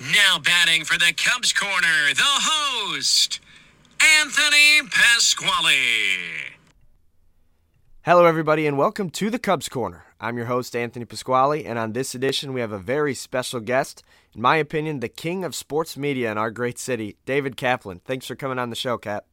Now batting for the Cubs corner, the host, Anthony Pasquale. Hello, everybody, and welcome to the Cubs Corner. I'm your host, Anthony Pasquale, and on this edition, we have a very special guest. In my opinion, the king of sports media in our great city, David Kaplan. Thanks for coming on the show, Cap.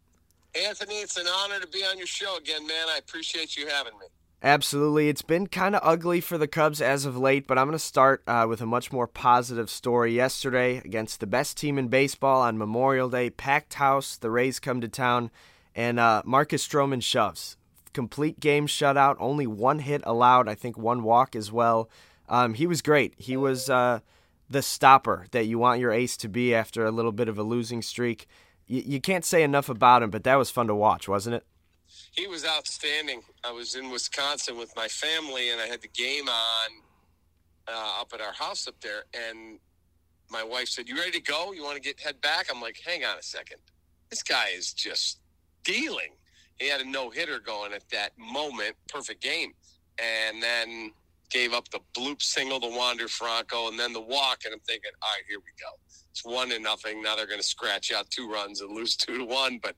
Anthony, it's an honor to be on your show again, man. I appreciate you having me. Absolutely. It's been kind of ugly for the Cubs as of late, but I'm going to start uh, with a much more positive story. Yesterday, against the best team in baseball on Memorial Day, packed house, the Rays come to town, and uh, Marcus Stroman shoves. Complete game shutout, only one hit allowed, I think one walk as well. Um, he was great. He was uh, the stopper that you want your ace to be after a little bit of a losing streak. Y- you can't say enough about him, but that was fun to watch, wasn't it? He was outstanding. I was in Wisconsin with my family, and I had the game on uh, up at our house up there. And my wife said, "You ready to go? You want to get head back?" I'm like, "Hang on a second. This guy is just dealing." He had a no hitter going at that moment, perfect game, and then gave up the bloop single to Wander Franco, and then the walk. And I'm thinking, all right, here we go. It's one to nothing. Now they're going to scratch out two runs and lose two to one, but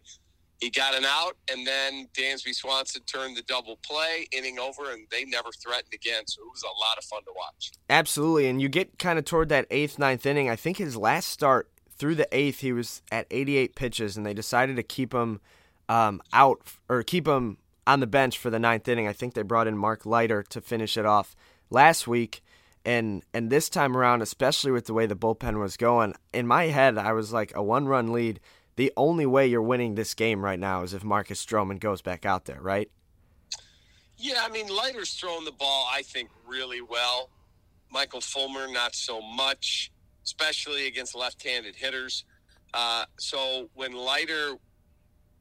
he got an out, and then Dansby Swanson turned the double play, inning over, and they never threatened again. So it was a lot of fun to watch. Absolutely, and you get kind of toward that eighth, ninth inning. I think his last start through the eighth, he was at 88 pitches, and they decided to keep him um, out or keep him on the bench for the ninth inning. I think they brought in Mark Leiter to finish it off last week. And and this time around, especially with the way the bullpen was going, in my head, I was like a one run lead the only way you're winning this game right now is if Marcus Stroman goes back out there, right? Yeah, I mean, Leiter's throwing the ball, I think, really well. Michael Fulmer, not so much, especially against left handed hitters. Uh, so when Leiter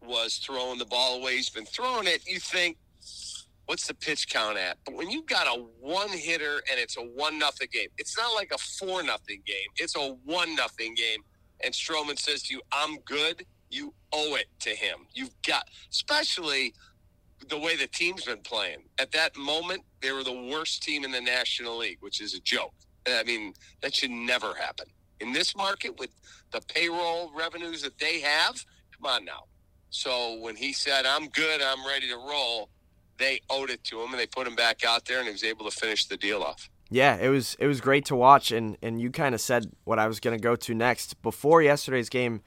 was throwing the ball away, he's been throwing it, you think, what's the pitch count at? But when you've got a one hitter and it's a one nothing game, it's not like a four nothing game. It's a one nothing game and Stroman says to you, I'm good, you owe it to him. You've got, especially the way the team's been playing. At that moment, they were the worst team in the National League, which is a joke. I mean, that should never happen. In this market, with the payroll revenues that they have, come on now. So when he said, I'm good, I'm ready to roll, they owed it to him and they put him back out there and he was able to finish the deal off. Yeah, it was it was great to watch, and and you kind of said what I was going to go to next. Before yesterday's game,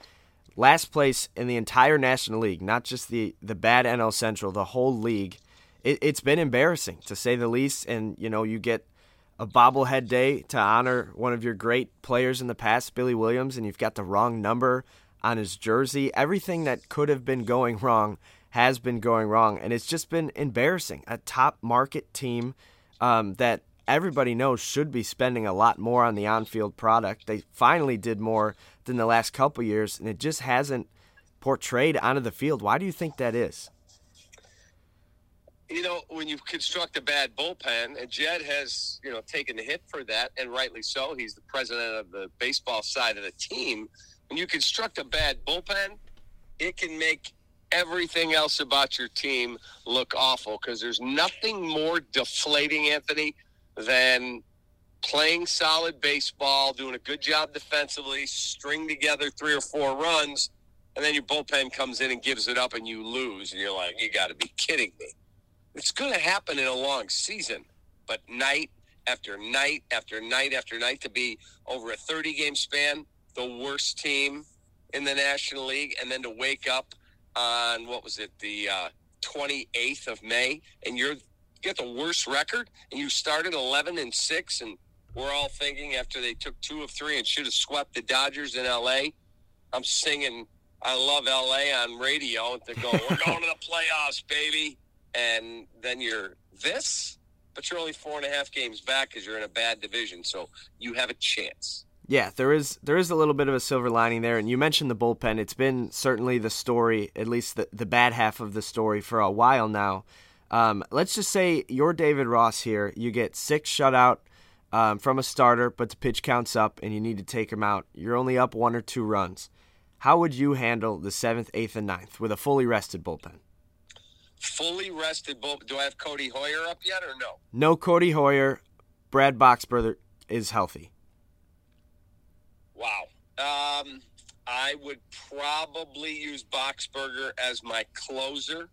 last place in the entire National League, not just the the bad NL Central, the whole league. It, it's been embarrassing to say the least, and you know you get a bobblehead day to honor one of your great players in the past, Billy Williams, and you've got the wrong number on his jersey. Everything that could have been going wrong has been going wrong, and it's just been embarrassing. A top market team um, that everybody knows should be spending a lot more on the on-field product. They finally did more than the last couple years, and it just hasn't portrayed onto the field. Why do you think that is? You know, when you construct a bad bullpen, and Jed has, you know, taken the hit for that, and rightly so. He's the president of the baseball side of the team. When you construct a bad bullpen, it can make everything else about your team look awful because there's nothing more deflating, Anthony, than playing solid baseball, doing a good job defensively, string together three or four runs, and then your bullpen comes in and gives it up and you lose. And you're like, you got to be kidding me. It's going to happen in a long season, but night after night after night after night to be over a 30 game span, the worst team in the National League, and then to wake up on what was it, the uh, 28th of May, and you're get the worst record and you started 11 and 6 and we're all thinking after they took two of three and should have swept the Dodgers in LA. I'm singing I love LA on radio and they go, We're going to the playoffs, baby. And then you're this, but you're only four and a half games back because you're in a bad division. So you have a chance. Yeah, there is there is a little bit of a silver lining there, and you mentioned the bullpen. It's been certainly the story, at least the the bad half of the story, for a while now. Um, let's just say you're David Ross here. You get six shutout um, from a starter, but the pitch counts up and you need to take him out. You're only up one or two runs. How would you handle the seventh, eighth, and ninth with a fully rested bullpen? Fully rested bullpen. Do I have Codi Heuer up yet or no? No Codi Heuer. Brad Boxberger is healthy. Wow. Um, I would probably use Boxberger as my closer.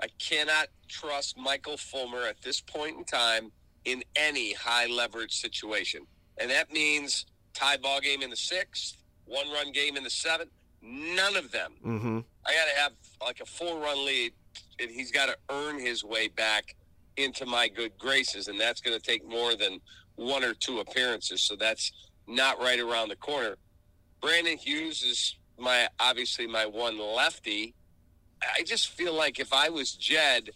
I cannot trust Michael Fulmer at this point in time in any high leverage situation. And that means tie ball game in the sixth, one run game in the seventh. None of them. Mm-hmm. I got to have like a four run lead, and he's got to earn his way back into my good graces. And that's going to take more than one or two appearances. So that's not right around the corner. Brandon Hughes is my obviously my one lefty. I just feel like if I was Jed,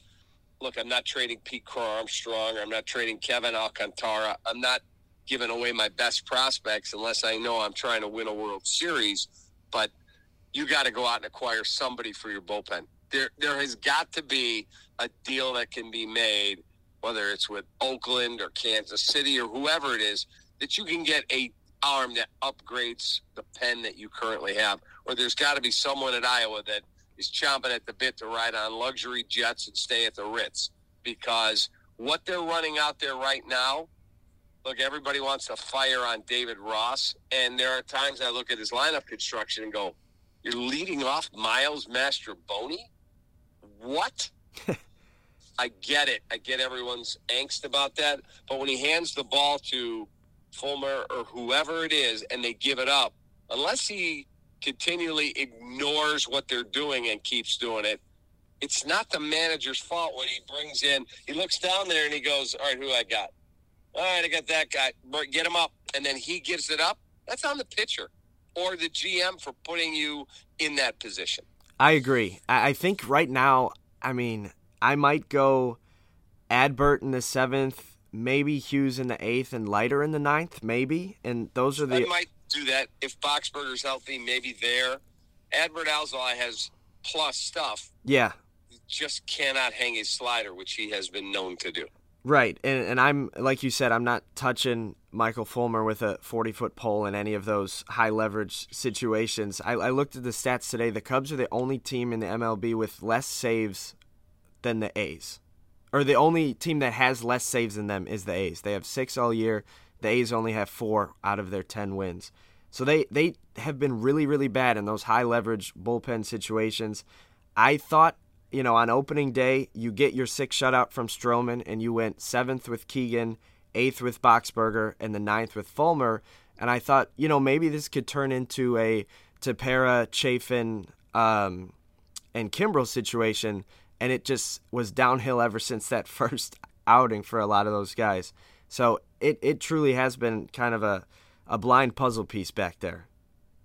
look, I'm not trading Pete Crow Armstrong, or I'm not trading Kevin Alcantara. I'm not giving away my best prospects unless I know I'm trying to win a World Series. But you got to go out and acquire somebody for your bullpen. There, there has got to be a deal that can be made, whether it's with Oakland or Kansas City or whoever it is, that you can get a arm that upgrades the pen that you currently have. Or there's got to be someone at Iowa that is chomping at the bit to ride on luxury jets and stay at the Ritz because what they're running out there right now. Look, everybody wants to fire on David Ross, and there are times I look at his lineup construction and go, "You're leading off Miles Mastrobuoni? What?" I get it. I get everyone's angst about that, but when he hands the ball to Fulmer or whoever it is, and they give it up, unless he continually ignores what they're doing and keeps doing it, it's not the manager's fault when he brings in. He looks down there and he goes, "All right, who I got? All right, I got that guy. Get him up." And then he gives it up. That's on the pitcher or the GM for putting you in that position. I agree. I think right now, I mean, I might go Adbert in the seventh, maybe Hughes in the eighth, and Leiter in the ninth, maybe. And those are the. I might do that if Boxberger's healthy. Maybe there. Adbert Alzolay has plus stuff. Yeah. He just cannot hang his slider, which he has been known to do. Right, and and I'm like you said, I'm not touching Michael Fulmer with a 40 foot pole in any of those high leverage situations. I, I looked at the stats today. The Cubs are the only team in the MLB with less saves than the A's, or the only team that has less saves than them is the A's. They have six all year. The A's only have four out of their 10 wins. So they they have been really really bad in those high leverage bullpen situations. I thought you know, on opening day, you get your six shutout from Stroman, and you went seventh with Keegan, eighth with Boxberger, and the ninth with Fulmer. And I thought, you know, maybe this could turn into a Tepera, Chafin, um, and Kimbrel situation, and it just was downhill ever since that first outing for a lot of those guys. So it, it truly has been kind of a, a blind puzzle piece back there.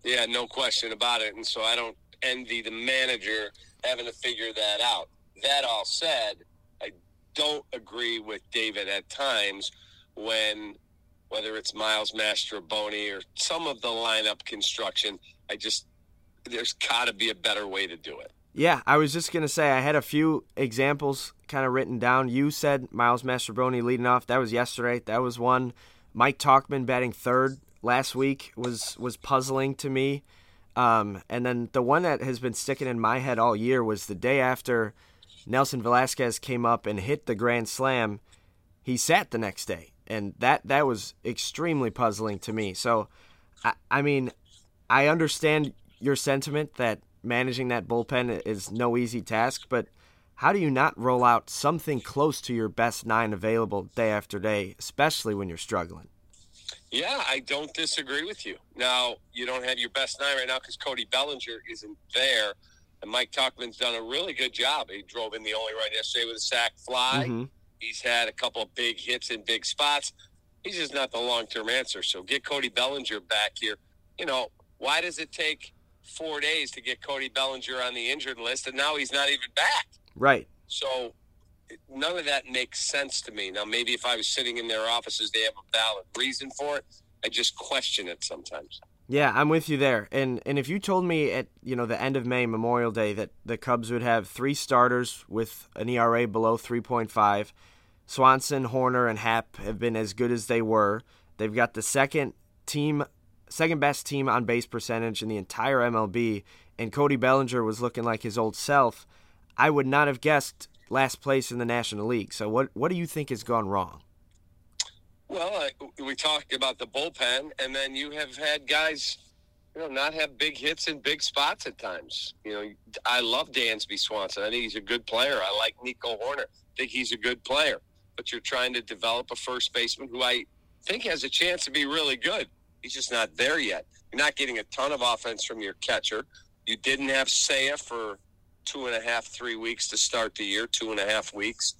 Yeah, no question about it. And so I don't envy the manager having to figure that out. That all said, I don't agree with David at times when whether it's Miles Mastrobuoni or some of the lineup construction, I just there's got to be a better way to do it. Yeah, I was just gonna say I had a few examples kind of written down. You said Miles Mastrobuoni leading off. That was yesterday. That was one. Mike Tauchman batting third last week was was puzzling to me. Um, and then the one that has been sticking in my head all year was the day after Nelson Velasquez came up and hit the grand slam. He sat the next day, and that that was extremely puzzling to me. So, I, I mean, I understand your sentiment that managing that bullpen is no easy task, but how do you not roll out something close to your best nine available day after day, especially when you're struggling? Yeah, I don't disagree with you. Now, you don't have your best nine right now because Cody Bellinger isn't there. And Mike Tauchman's done a really good job. He drove in the only run yesterday with a sac fly. Mm-hmm. He's had a couple of big hits in big spots. He's just not the long term answer. So get Cody Bellinger back here. You know, why does it take four days to get Cody Bellinger on the injured list and now he's not even back? Right. So none of that makes sense to me. Now, maybe if I was sitting in their offices, they have a valid reason for it. I just question it sometimes. Yeah, I'm with you there. And and if you told me at you know the end of May, Memorial Day, that the Cubs would have three starters with an ERA below 3.5, Swanson, Hoerner, and Happ have been as good as they were. They've got the second team, second best team on base percentage in the entire MLB, and Cody Bellinger was looking like his old self. I would not have guessed last place in the National League. So what what do you think has gone wrong? Well, we talked about the bullpen, and then you have had guys you know, not have big hits in big spots at times. You know, I love Dansby Swanson. I think he's a good player. I like Nico Hoerner. I think he's a good player. But you're trying to develop a first baseman who I think has a chance to be really good. He's just not there yet. You're not getting a ton of offense from your catcher. You didn't have Seiya for two and a half, three weeks to start the year, two and a half weeks.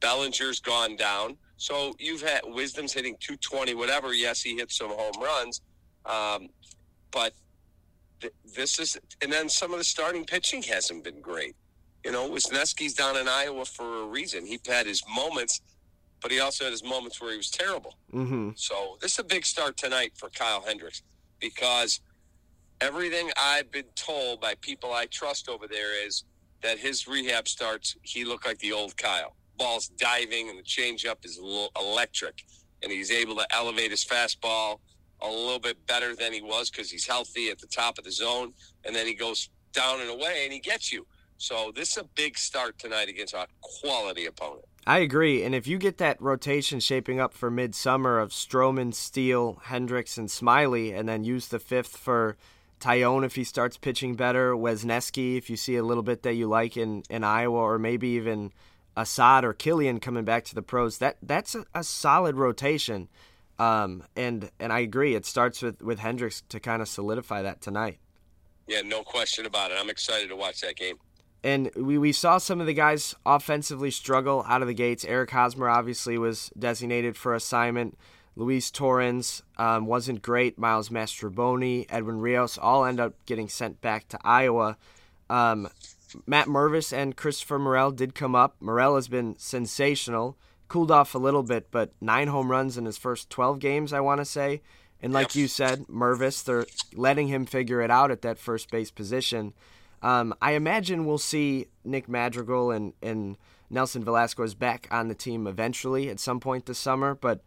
Bellinger's gone down. So you've had Wisdom's hitting 220, whatever. Yes, he hit some home runs. Um, but th- this is, and then some of the starting pitching hasn't been great. You know, Wesneski's down in Iowa for a reason. He had his moments, but he also had his moments where he was terrible. Mm-hmm. So this is a big start tonight for Kyle Hendricks because everything I've been told by people I trust over there is that his rehab starts, he looked like the old Kyle. Ball's diving and the changeup is electric, and he's able to elevate his fastball a little bit better than he was because he's healthy at the top of the zone, and then he goes down and away and he gets you. So this is a big start tonight against a quality opponent. I agree, and if you get that rotation shaping up for midsummer of Stroman, Steele, Hendricks, and Smiley, and then use the fifth for Taillon if he starts pitching better, Wesneski if you see a little bit that you like in, in Iowa, or maybe even Assad or Kilian coming back to the pros, that that's a, a solid rotation. Um, and and I agree, it starts with with Hendricks to kind of solidify that tonight. Yeah, no question about it. I'm excited to watch that game. And we, we saw some of the guys offensively struggle out of the gates. Eric Hosmer obviously was designated for assignment. Luis Torrens um, wasn't great. Miles Mastrobuoni, Edwin Rios all end up getting sent back to Iowa. Um, Matt Mervis and Christopher Morel did come up. Morel has been sensational cooled off a little bit, but nine home runs in his first 12 games, I want to say. And like yep. you said, Mervis, they're letting him figure it out at that first base position. Um, I imagine we'll see Nick Madrigal and, and Nelson Velasquez back on the team eventually at some point this summer, but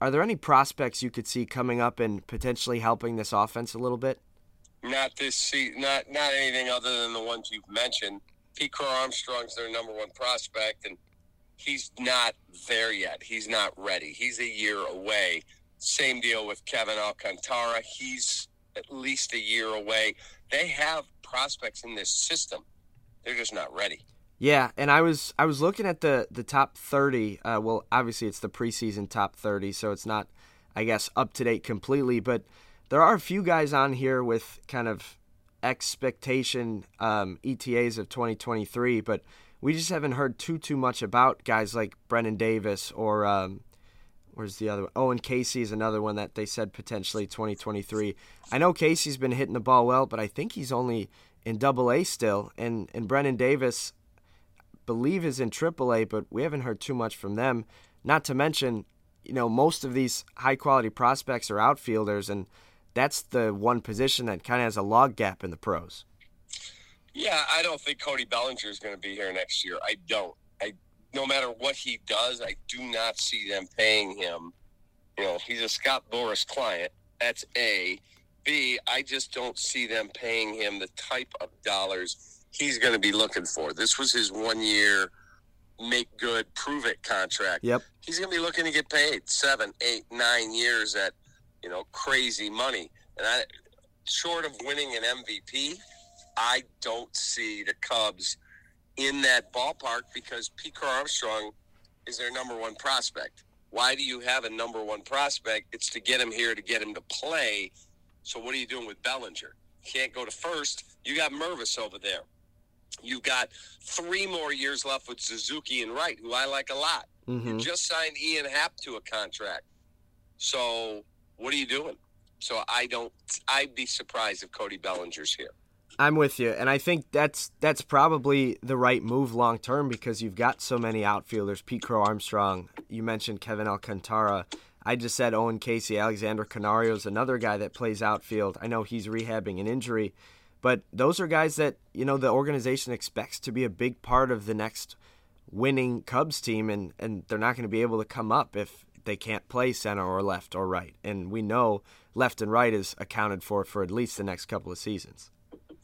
are there any prospects you could see coming up and potentially helping this offense a little bit? Not this season, not not anything other than the ones you've mentioned. Pete Crow Armstrong's their number one prospect, and he's not there yet. He's not ready. He's a year away. Same deal with Kevin Alcantara. He's at least a year away. They have prospects in this system. They're just not ready. Yeah, and I was I was looking at the the top thirty. Uh, well, obviously it's the preseason top thirty, so it's not, I guess, up to date completely. But there are a few guys on here with kind of expectation um, ETAs of 2023. But we just haven't heard too too much about guys like Brennen Davis or um, where's the other one? Oh, Owen Caissie is another one that they said potentially 2023. I know Caissie's been hitting the ball well, but I think he's only in Double A still, and and Brennen Davis believe is in Triple A, but we haven't heard too much from them. Not to mention, you know, most of these high quality prospects are outfielders, and that's the one position that kind of has a log gap in the pros. Yeah, I don't think Cody Bellinger is going to be here next year. I don't. I no matter what he does, I do not see them paying him. You know, he's a Scott Boras client. That's A. B. I just don't see them paying him the type of dollars he's going to be looking for. This was his one year make good, prove it contract. Yep. He's going to be looking to get paid seven, eight, nine years at you know crazy money. And I, short of winning an MVP, I don't see the Cubs in that ballpark because Pete Armstrong is their number one prospect. Why do you have a number one prospect? It's to get him here to get him to play. So what are you doing with Bellinger? Can't go to first. You got Mervis over there. You've got three more years left with Suzuki and Wright, who I like a lot. Mm-hmm. You just signed Ian Happ to a contract. So what are you doing? So I don't. I'd be surprised if Cody Bellinger's here. I'm with you, and I think that's that's probably the right move long term because you've got so many outfielders. Pete Crow Armstrong, you mentioned Kevin Alcantara. I just said Owen Caissie, Alexander Canario is another guy that plays outfield. I know he's rehabbing an injury, but those are guys that you know the organization expects to be a big part of the next winning Cubs team, and and they're not going to be able to come up if they can't play center or left or right. And we know left and right is accounted for for at least the next couple of seasons.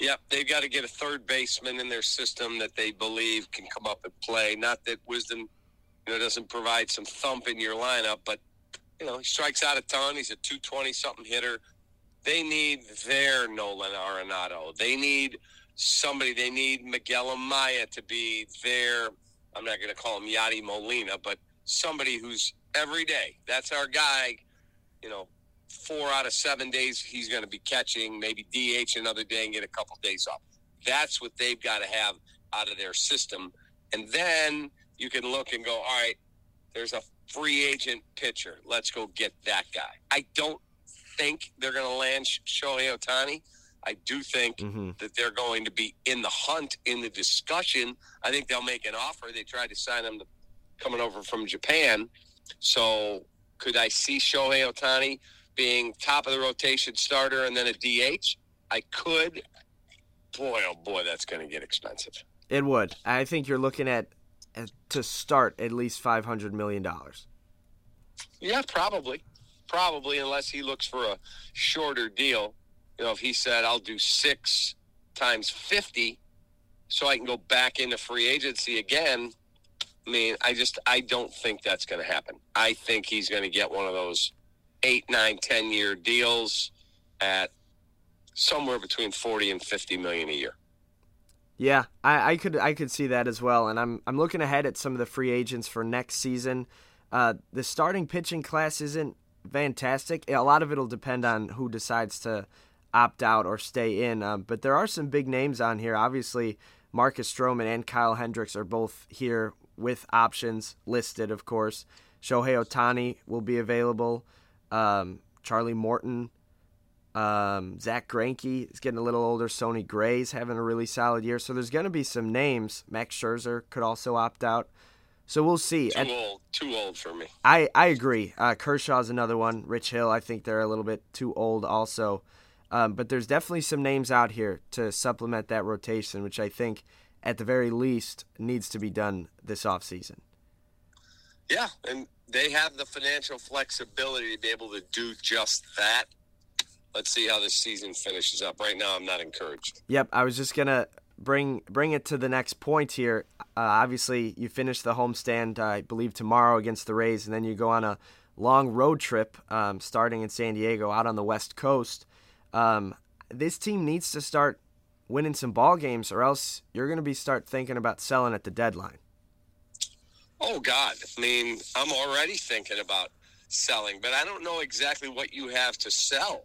Yep, they've got to get a third baseman in their system that they believe can come up and play. Not that Wisdom, you know, doesn't provide some thump in your lineup, but you know, he strikes out a ton. He's a 220 something hitter. They need their Nolan Arenado. They need somebody. They need Miguel Amaya to be their. I'm not going to call him Yadi Molina, but somebody who's every day. That's our guy. You know, four out of seven days he's going to be catching, maybe DH another day and get a couple days off. That's what they've got to have out of their system. And then you can look and go, all right, there's a free agent pitcher. Let's go get that guy. I don't think they're going to land Shohei Ohtani. I do think mm-hmm. that they're going to be in the hunt, in the discussion. I think they'll make an offer. They tried to sign him to, coming over from Japan. So could I see Shohei Ohtani being top of the rotation starter and then a DH? I could. Boy, oh boy, that's going to get expensive. It would. I think you're looking at, to start at least five hundred million dollars. Yeah, probably, probably, unless he looks for a shorter deal. You know, if he said, "I'll do six times fifty, so I can go back into free agency again." I mean, I just I don't think that's going to happen. I think he's going to get one of those eight, nine, ten year deals at somewhere between forty and fifty million a year. Yeah, I, I could I could see that as well, and I'm I'm looking ahead at some of the free agents for next season. Uh, the starting pitching class isn't fantastic. A lot of it'll depend on who decides to opt out or stay in. Um, but there are some big names on here. Obviously, Marcus Stroman and Kyle Hendricks are both here with options listed, of course. Shohei Ohtani will be available. Um, Charlie Morton um, Zack Greinke is getting a little older. Sonny Gray's having a really solid year. So there's going to be some names. Max Scherzer could also opt out. So we'll see. Too and old. Too old for me. I, I agree. Uh, Kershaw's another one. Rich Hill, I think they're a little bit too old also. Um, but there's definitely some names out here to supplement that rotation, which I think, at the very least, needs to be done this offseason. Yeah, and they have the financial flexibility to be able to do just that let's see how this season finishes up. Right now, I'm not encouraged. Yep, I was just gonna bring bring it to the next point here. Uh, obviously, you finish the homestand, uh, I believe, tomorrow against the Rays, and then you go on a long road trip, um, starting in San Diego, out on the West Coast. Um, this team needs to start winning some ball games, or else you're going to be start thinking about selling at the deadline. Oh God! I mean, I'm already thinking about selling, but I don't know exactly what you have to sell.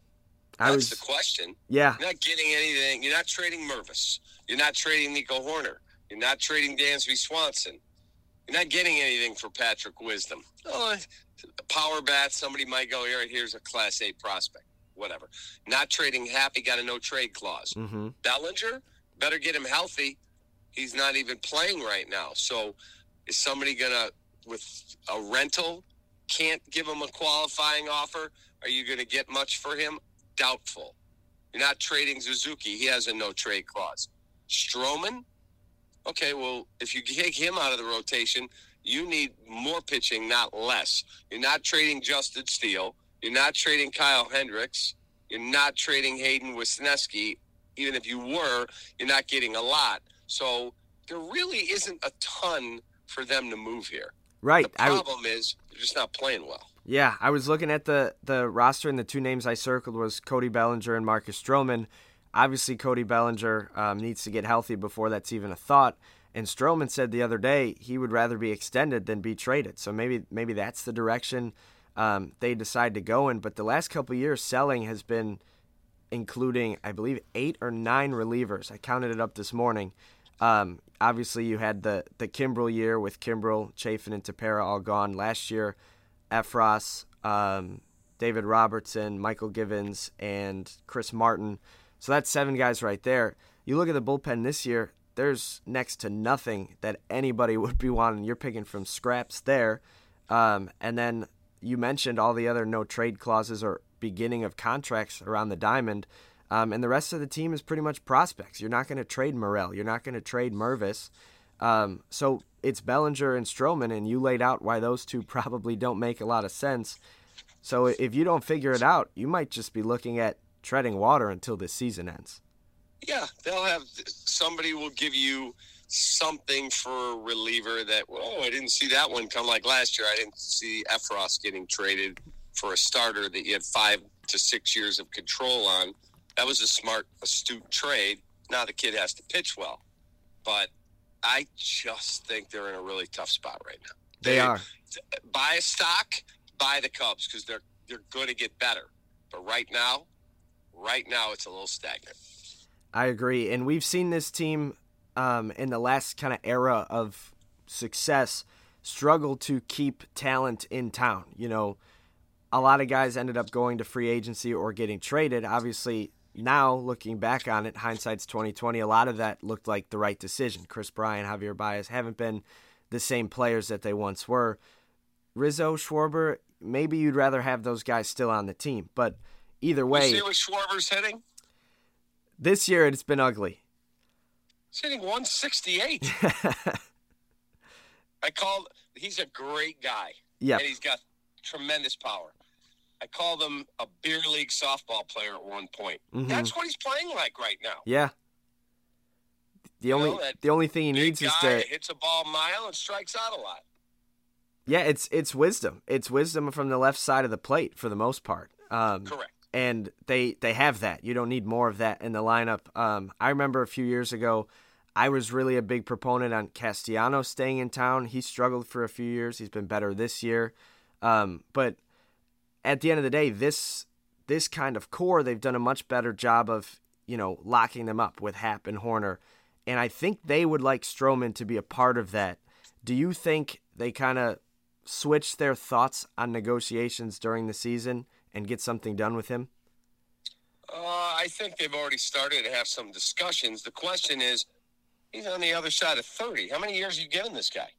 That's was, the question. Yeah. You're not getting anything. You're not trading Mervis. You're not trading Nico Hoerner. You're not trading Dansby Swanson. You're not getting anything for Patrick Wisdom. Oh, power bat. Somebody might go here. Here's a Class A prospect. Whatever. Not trading Happy. Got a no trade clause. Mm-hmm. Bellinger better get him healthy. He's not even playing right now. So is somebody gonna with a rental can't give him a qualifying offer? Are you to get much for him? doubtful. You're not trading Suzuki. He has a no trade clause. Stroman, okay, well, if you take him out of the rotation, you need more pitching, not less. You're not trading Justin Steele. You're not trading Kyle Hendricks. You're not trading Hayden Wesneski. Even if you were, you're not getting a lot. So there really isn't a ton for them to move here. Right. The problem is they're just not playing well. Yeah, I was looking at the the roster, and the two names I circled was Cody Bellinger and Marcus Stroman. Obviously, Cody Bellinger um, needs to get healthy before that's even a thought. And Stroman said the other day he would rather be extended than be traded. So maybe maybe that's the direction um, they decide to go in. But the last couple years, selling has been including, I believe, eight or nine relievers. I counted it up this morning. Um, obviously, you had the the Kimbrel year with Kimbrel, Chafin, and Tepera all gone last year. Effross, um, David Robertson, Mychal Givens, and Chris Martin. So that's seven guys right there. You look at the bullpen this year, there's next to nothing that anybody would be wanting. You're picking from scraps there. Um, and then you mentioned all the other no trade clauses or beginning of contracts around the diamond. Um, and the rest of the team is pretty much prospects. You're not going to trade Morel. You're not going to trade Mervis. Um, so it's Bellinger and Stroman, and you laid out why those two probably don't make a lot of sense. So if you don't figure it out, you might just be looking at treading water until this season ends. Yeah, they'll have somebody will give you something for a reliever that oh I didn't see that one come like last year I didn't see Effross getting traded for a starter that you had five to six years of control on. That was a smart, astute trade. Now the kid has to pitch well, but I just think they're in a really tough spot right now. They are. Buy a stock, buy the Cubs because they're they're going to get better. But right now, right now it's a little stagnant. I agree, and we've seen this team um, in the last kind of era of success struggle to keep talent in town. You know, a lot of guys ended up going to free agency or getting traded. Obviously, now looking back on it, hindsight's twenty twenty. A lot of that looked like the right decision. Kris Bryant, Javier Baez haven't been the same players that they once were. Rizzo, Schwarber, maybe you'd rather have those guys still on the team, but either way, You see what Schwarber's hitting? this year it's been ugly. He's hitting 168. I called. He's a great guy. Yeah, and he's got tremendous power. I called him a beer league softball player at one point. Mhm. That's what he's playing like right now. Yeah. The You only know, the only thing he needs is to hits a ball mile and strikes out a lot. yeah, it's it's wisdom. It's wisdom from the left side of the plate for the most part. Um, Correct. and they they have that. You don't need more of that in the lineup. Um, I remember a few years ago, I was really a big proponent on Castellanos staying in town. He struggled for a few years. He's been better this year, um, but at the end of the day, this this kind of core, they've done a much better job of you know locking them up with Happ and Hoerner, and I think they would like Stroman to be a part of that. Do you think they kind of switch their thoughts on negotiations during the season and get something done with him? Uh, I think they've already started to have some discussions. The question is, he's on the other side of 30. How many years are you giving this guy?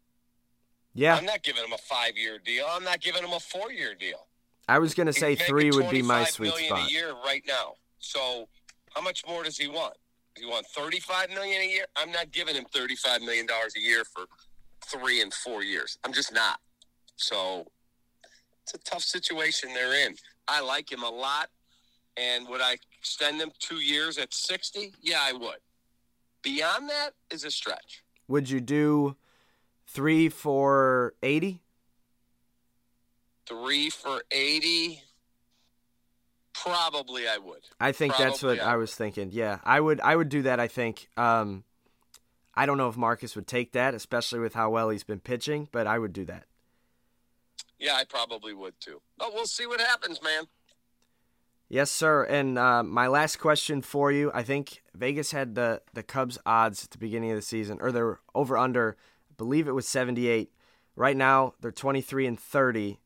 Yeah, I'm not giving him a five year deal. I'm not giving him a four year deal. I was gonna say three would be my sweet million spot. a year right now. So how much more does he want? Does he want 35 million a year? I'm not giving him 35 million dollars a year for three and four years. I'm just not. So it's a tough situation they're in. I like him a lot. And would I extend him two years at 60? Yeah, I would. Beyond that is a stretch. Would you do three for eighty? Three for 80? Probably I would. I think that's what I I was thinking. Yeah, I would. I would do that. I think. Um, I don't know if Marcus would take that, especially with how well he's been pitching, but I would do that. Yeah, I probably would too. But we'll see what happens, man. Yes, sir. And uh, my last question for you: I think Vegas had the the Cubs odds at the beginning of the season, or they're over under. I believe it was seventy eight. Right now, they're twenty three and thirty.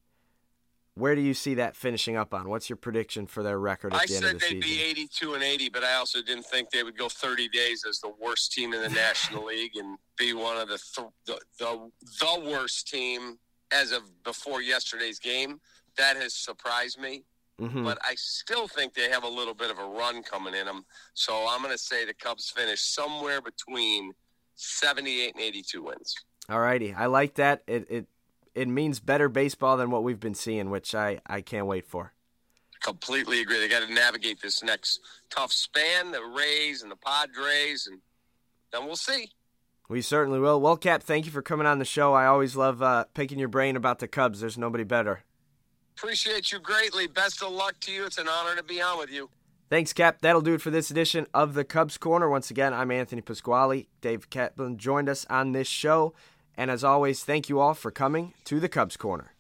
Where do you see that finishing up on? What's your prediction for their record at I the end said of the they'd season? be 82 and 80, but I also didn't think they would go 30 days as the worst team in the National League and be one of the, th- the the the worst team as of before yesterday's game. That has surprised me, Mhm. but I still think they have a little bit of a run coming in them. So I'm going to say the Cubs finish somewhere between 78 and 82 wins. Alrighty, I like that. It it it means better baseball than what we've been seeing, which I I can't wait for. Completely agree. They got to navigate this next tough span, the Rays and the Padres, and then we'll see. We certainly will. Well, Cap, thank you for coming on the show. I always love uh, picking your brain about the Cubs. There's nobody better. Appreciate you greatly. Best of luck to you. It's an honor to be on with you. Thanks, Cap. That'll do it for this edition of the Cubs Corner. Once again, I'm Anthony Pasquale. Dave Kaplan joined us on this show. And as always, thank you all for coming to the Cubs Corner.